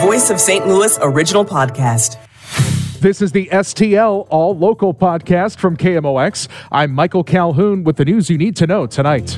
Voice of St. Louis original podcast. This is the STL All Local podcast from KMOX. I'm Michael Calhoun with the news you need to know tonight.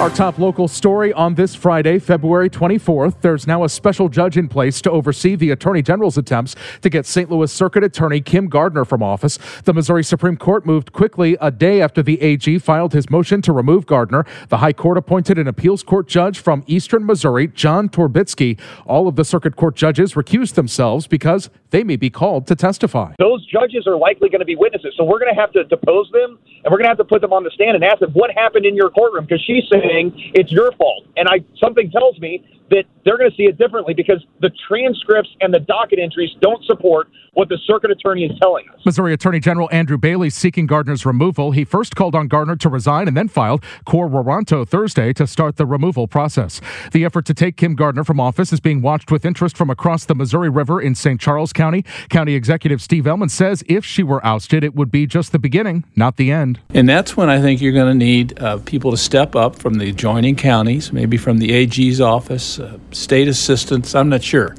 Our top local story on this Friday, February 24th. There's now a special judge in place to oversee the Attorney General's attempts to get St. Louis Circuit Attorney Kim Gardner from office. The Missouri Supreme Court moved quickly a day after the AG filed his motion to remove Gardner. The High Court appointed an appeals court judge from Eastern Missouri, John Torbitzky. All of the circuit court judges recused themselves because they may be called to testify. Those judges are likely going to be witnesses, so we're going to have to depose them and we're going to have to put them on the stand and ask them what happened in your courtroom because she's saying it's your fault. And I something tells me that they're going to see it differently because the transcripts and the docket entries don't support what the circuit attorney is telling us. Missouri Attorney General Andrew Bailey seeking Gardner's removal. He first called on Gardner to resign and then filed quo warranto Thursday to start the removal process. The effort to take Kim Gardner from office is being watched with interest from across the Missouri River in St. Charles County. County Executive Steve Ehlmann says if she were ousted, it would be just the beginning, not the end. And that's when I think you're going to need uh, people to step up from the adjoining counties, maybe from the AG's office, uh, state assistance. I'm not sure.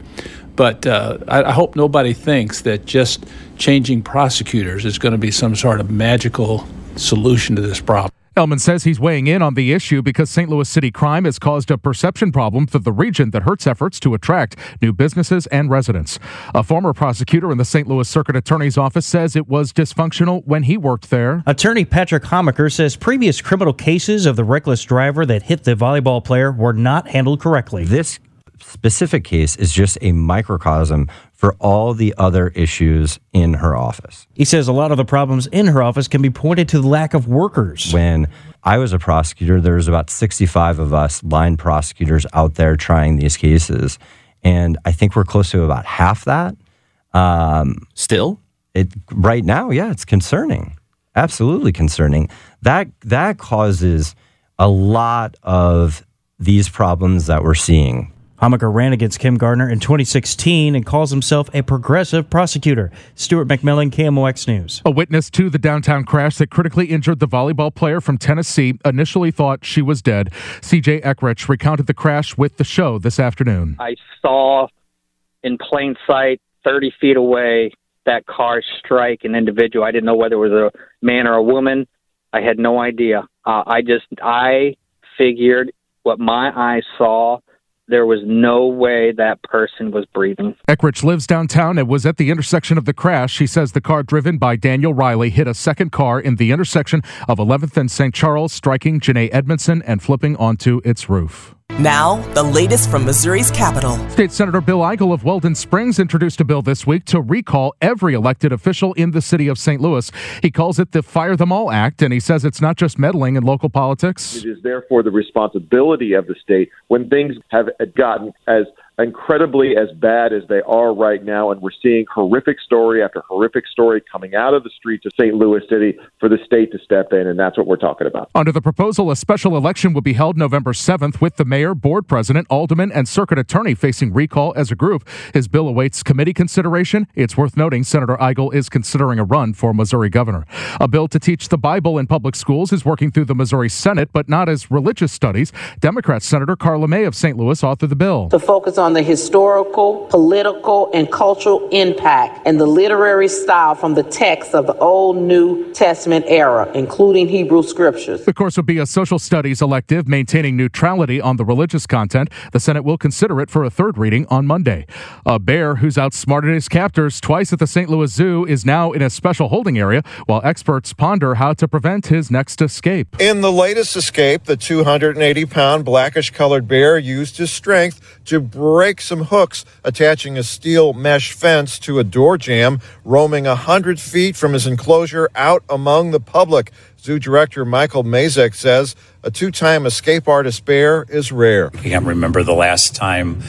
But uh, I, I, hope nobody thinks that just changing prosecutors is going to be some sort of magical solution to this problem. Ehlmann says he's weighing in on the issue because St. Louis City crime has caused a perception problem for the region that hurts efforts to attract new businesses and residents. A former prosecutor in the St. Louis Circuit Attorney's Office says it was dysfunctional when he worked there. Attorney Patrick Hamacher says previous criminal cases of the reckless driver that hit the volleyball player were not handled correctly. This specific case is just a microcosm for all the other issues in her office. He says a lot of the problems in her office can be pointed to the lack of workers. When I was a prosecutor, there was about 65 of us line prosecutors out there trying these cases. And I think we're close to about half that. Um, Still? It, right now, yeah, it's concerning. Absolutely concerning. That, that causes a lot of these problems that we're seeing Hamacher ran against Kim Gardner in 2016 and calls himself a progressive prosecutor. Stuart McMillan, KMOX News. A witness to the downtown crash that critically injured the volleyball player from Tennessee initially thought she was dead. CJ Eckrich recounted the crash with the show this afternoon. I saw in plain sight, 30 feet away, that car strike an individual. I didn't know whether it was a man or a woman. I had no idea. Uh, I just, I figured what my eyes saw there was no way that person was breathing. Eckrich lives downtown and was at the intersection of the crash. He says the car driven by Daniel Riley hit a second car in the intersection of 11th and St. Charles, striking Janae Edmondson and flipping onto its roof. Now, the latest from Missouri's capital. State Senator Bill Eigel of Weldon Springs introduced a bill this week to recall every elected official in the city of St. Louis. He calls it the Fire Them All Act, and he says it's not just meddling in local politics. It is therefore the responsibility of the state when things have gotten as incredibly as bad as they are right now, and we're seeing horrific story after horrific story coming out of the streets of St. Louis City for the state to step in, and that's what we're talking about. Under the proposal, a special election will be held November 7th with the mayor, board president, alderman, and circuit attorney facing recall as a group. His bill awaits committee consideration. It's worth noting Senator Eigel is considering a run for Missouri governor. A bill to teach the Bible in public schools is working through the Missouri Senate, but not as religious studies. Democrat Senator Karla May of St. Louis authored the bill. To focus on on the historical, political, and cultural impact and the literary style from the texts of the Old New Testament era, including Hebrew scriptures. The course will be a social studies elective maintaining neutrality on the religious content. The Senate will consider it for a third reading on Monday. A bear who's outsmarted his captors twice at the St. Louis Zoo is now in a special holding area while experts ponder how to prevent his next escape. In the latest escape, the 280 pound blackish colored bear used his strength to break some hooks attaching a steel mesh fence to a door jamb, roaming a hundred feet from his enclosure out among the public. Zoo director Michael Macek says a two-time escape artist bear is rare. I can't remember the last time.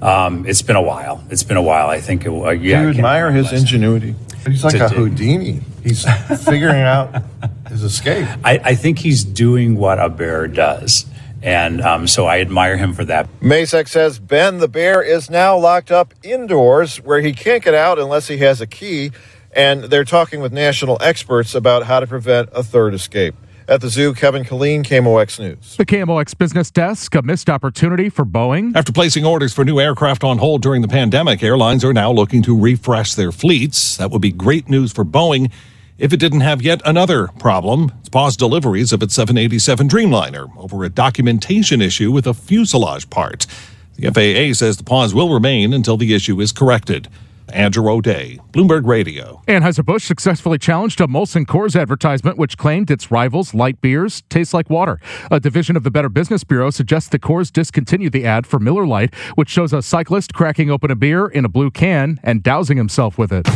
Um, it's been a while. It's been a while. I think. It, uh, yeah, you admire his ingenuity. He's like a Houdini. He's figuring out his escape. I, I think he's doing what a bear does. And um, so I admire him for that. Macek says Ben the bear is now locked up indoors where he can't get out unless he has a key. And they're talking with national experts about how to prevent a third escape. At the zoo, Kevin Killeen, KMOX News. The KMOX business desk, a missed opportunity for Boeing. After placing orders for new aircraft on hold during the pandemic, airlines are now looking to refresh their fleets. That would be great news for Boeing if it didn't have yet another problem. It's paused deliveries of its 787 Dreamliner over a documentation issue with a fuselage part. The FAA says the pause will remain until the issue is corrected. Andrew O'Day, Bloomberg Radio. Anheuser-Busch successfully challenged a Molson Coors advertisement which claimed its rivals, light beers, taste like water. A division of the Better Business Bureau suggests the Coors discontinue the ad for Miller Lite, which shows a cyclist cracking open a beer in a blue can and dousing himself with it.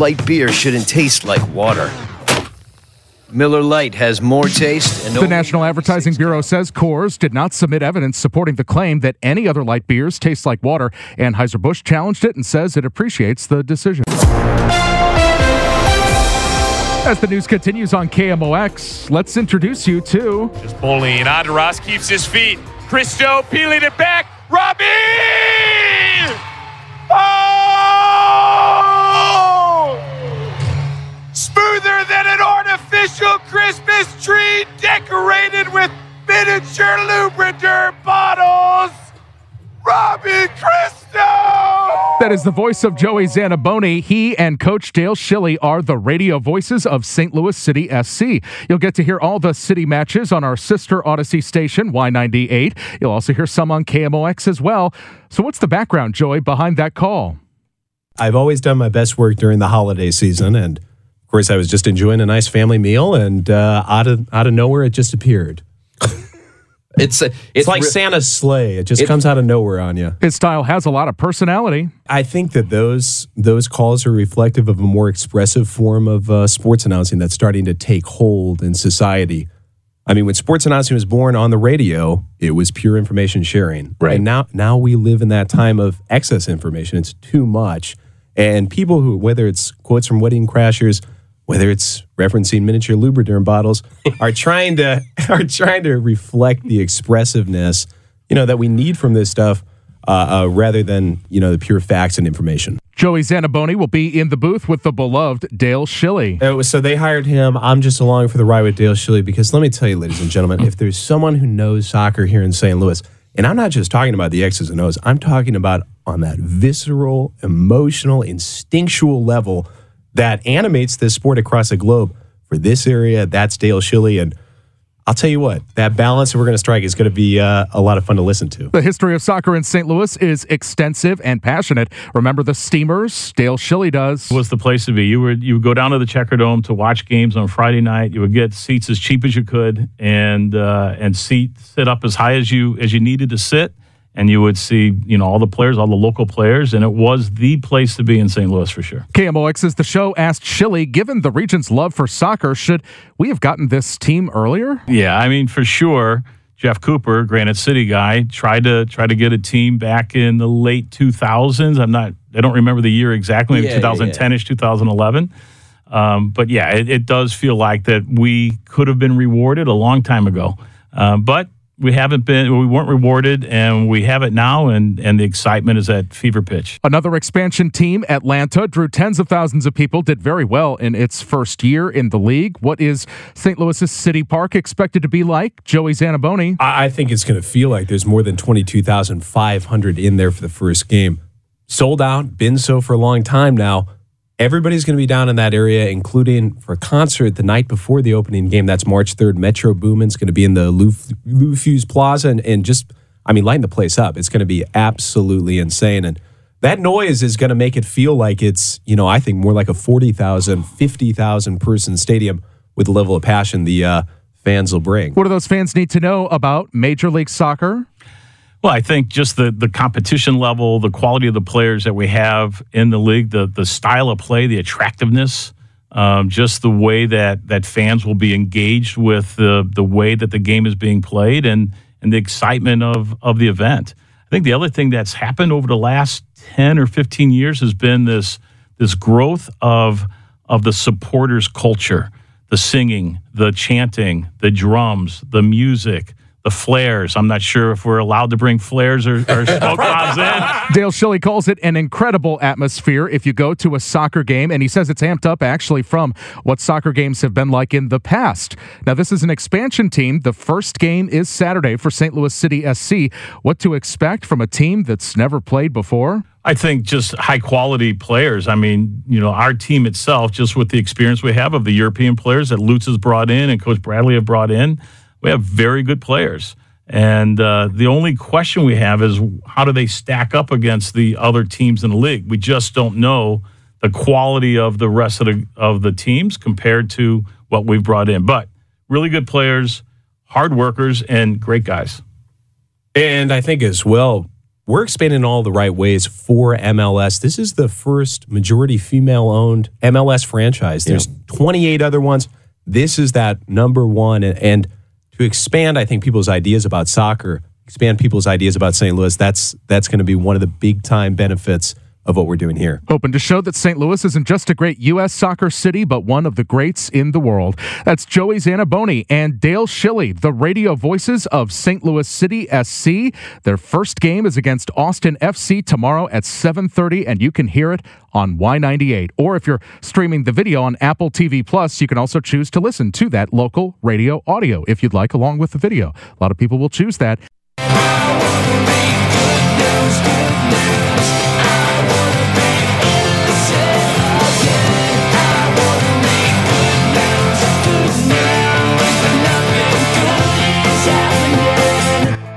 Light beer shouldn't taste like water. Miller Lite has more taste and The National Advertising Bureau says Coors did not submit evidence supporting the claim that any other light beers taste like water. Anheuser-Busch challenged it and says it appreciates the decision. As the news continues on KMOX, let's introduce you to Just bowling. Ross keeps his feet. Christo peeling it back. That is the voice of Joey Zanaboni. He and Coach Dale Schilly are the radio voices of St. Louis City SC. You'll get to hear all the city matches on our sister Odyssey station, Y98. You'll also hear some on KMOX as well. So, what's the background, Joey, behind that call? I've always done my best work during the holiday season, and of course, I was just enjoying a nice family meal, and uh, out of out of nowhere, it just appeared. It's It's, it's like re- Santa's sleigh; it just It- comes out of nowhere on you. His style has a lot of personality. I think that those those calls are reflective of a more expressive form of uh, sports announcing that's starting to take hold in society. I mean, when sports announcing was born on the radio, it was pure information sharing. Right. And now now we live in that time of excess information. It's too much. And people who, whether it's quotes from Wedding Crashers, whether it's referencing miniature Lubriderm bottles, are trying to are trying to reflect the expressiveness, you know, that we need from this stuff, uh, uh, rather than you know the pure facts and information. Joey Zanaboni will be in the booth with the beloved Dale Schilly. It was, so they hired him. I'm just along for the ride with Dale Schilly because let me tell you, ladies and gentlemen, if there's someone who knows soccer here in St. Louis, and I'm not just talking about the X's and O's, I'm talking about on that visceral, emotional, instinctual level that animates this sport across the globe. For this area, that's Dale Schilly. And I'll tell you what, that balance that we're going to strike is going to be uh, a lot of fun to listen to. The history of soccer in St. Louis is extensive and passionate. Remember the Steamers? Dale Schilly does. was the place to be. You would you would go down to the Checkerdome to watch games on Friday night. You would get seats as cheap as you could, and uh, and seat sit up as high as you as you needed to sit, and you would see you know all the players, all the local players, and it was the place to be in St. Louis for sure. KMOX is the show asked Schilly, given the region's love for soccer, should we have gotten this team earlier? Yeah, I mean for sure. Jeff Cooper, Granite City guy, tried to try to get a team back in the late 2000s. I'm not, I don't remember the year exactly, maybe Yeah, yeah, yeah. 2010ish, 2011. Um, but yeah, it, it does feel like that we could have been rewarded a long time ago, uh, but we haven't been. We weren't rewarded, and we have it now, and and the excitement is at fever pitch. Another expansion team, Atlanta, drew tens of thousands of people, did very well in its first year in the league. What is St. Louis's City Park expected to be like? Joey Zanaboni. I I think it's going to feel like there's more than 22,500 in there for the first game. Sold out, been so for a long time now. Everybody's going to be down in that area, including for a concert the night before the opening game. That's March 3rd. Metro Boomin's going to be in the Lou, Lou Fuse Plaza and, and just, I mean, lighting the place up. It's going to be absolutely insane. And that noise is going to make it feel like it's, you know, I think more like a 40,000, 50,000 person stadium with the level of passion the uh, fans will bring. What do those fans need to know about Major League Soccer? Well, I think just the the competition level, the quality of the players that we have in the league, the the style of play, the attractiveness, um, just the way that that fans will be engaged with the the way that the game is being played, and and the excitement of of the event. I think the other thing that's happened over the last ten or fifteen years has been this this growth of of the supporters culture, the singing, the chanting, the drums, the music, the flares. I'm not sure if we're allowed to bring flares or, or smoke bombs in. Dale Schilly calls it an incredible atmosphere if you go to a soccer game, and he says it's amped up actually from what soccer games have been like in the past. Now, this is an expansion team. The first game is Saturday for St. Louis City SC. What to expect from a team that's never played before? I think just high quality players. I mean, you know, our team itself, just with the experience we have of the European players that Lutz has brought in and Coach Bradley have brought in, we have very good players. And uh, the only question we have is how do they stack up against the other teams in the league? We just don't know the quality of the rest of the of the teams compared to what we've brought in. But really good players, hard workers, and great guys. And I think as well, we're expanding in all the right ways for MLS. This is the first majority female owned MLS franchise. There's 28 other ones. This is that number one. And, and to expand, I think, people's ideas about soccer, expand people's ideas about St. Louis, that's that's going to be one of the big time benefits of what we're doing here. Hoping to show that St. Louis isn't just a great U.S. soccer city, but one of the greats in the world. That's Joey Zanaboni and Dale Schilly, the radio voices of St. Louis City SC. Their first game is against Austin FC tomorrow at 7:30, and you can hear it on Y98. Or if you're streaming the video on Apple TV Plus, you can also choose to listen to that local radio audio if you'd like, along with the video. A lot of people will choose that.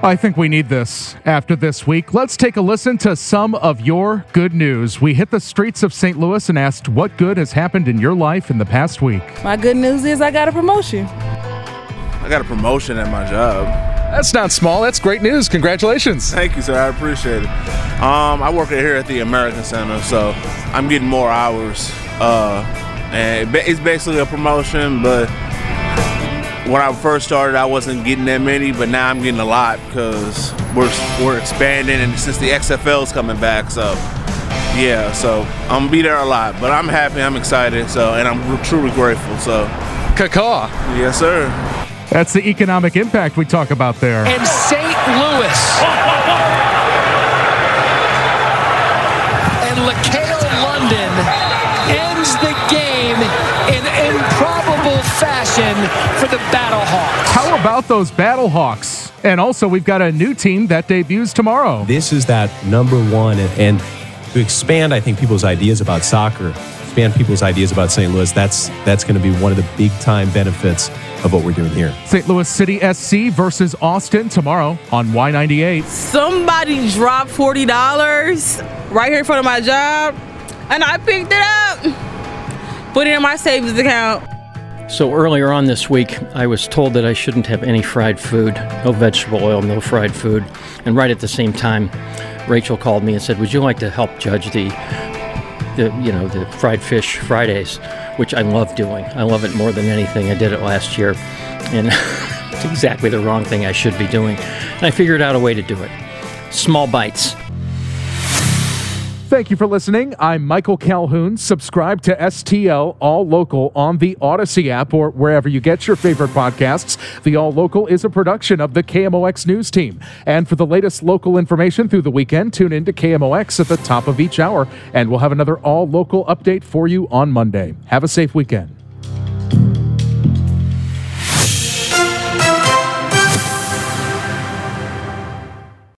I think we need this after this week. Let's take a listen to some of your good news. We hit the streets of St. Louis and asked what good has happened in your life in the past week. My good news is I got a promotion. I got a promotion at my job. That's not small. That's great news. Congratulations. Thank you, sir. I appreciate it. Um, I work here at the American Center, so I'm getting more hours. Uh, and it's basically a promotion, but when I first started, I wasn't getting that many, but now I'm getting a lot because we're we're expanding, and since the XFL is coming back, so yeah, so I'm gonna be there a lot. But I'm happy, I'm excited, so and I'm truly grateful. So, caca. Yes, sir. That's the economic impact we talk about there. And St. Louis. and LaCale London ends the game in improbable fashion for the Battlehawks. How about those Battlehawks? And also, we've got a new team that debuts tomorrow. This is that number one. And, and to expand, I think, people's ideas about soccer, expand people's ideas about St. Louis, that's, that's going to be one of the big time benefits of what we're doing here. St. Louis City SC versus Austin tomorrow on Y98. Somebody dropped $40 right here in front of my job, and I picked it up, put it in my savings account. So earlier on this week, I was told that I shouldn't have any fried food, no vegetable oil, no fried food. And right at the same time, Rachel called me and said, "Would you like to help judge the, the you know, the fried fish Fridays?" Which I love doing. I love it more than anything. I did it last year, and it's exactly the wrong thing I should be doing. And I figured out a way to do it. Small bites. Thank you for listening. I'm Michael Calhoun. Subscribe to STL All Local on the Odyssey app or wherever you get your favorite podcasts. The All Local is a production of the KMOX News Team. And for the latest local information through the weekend, tune in to KMOX at the top of each hour, and we'll have another All Local update for you on Monday. Have a safe weekend.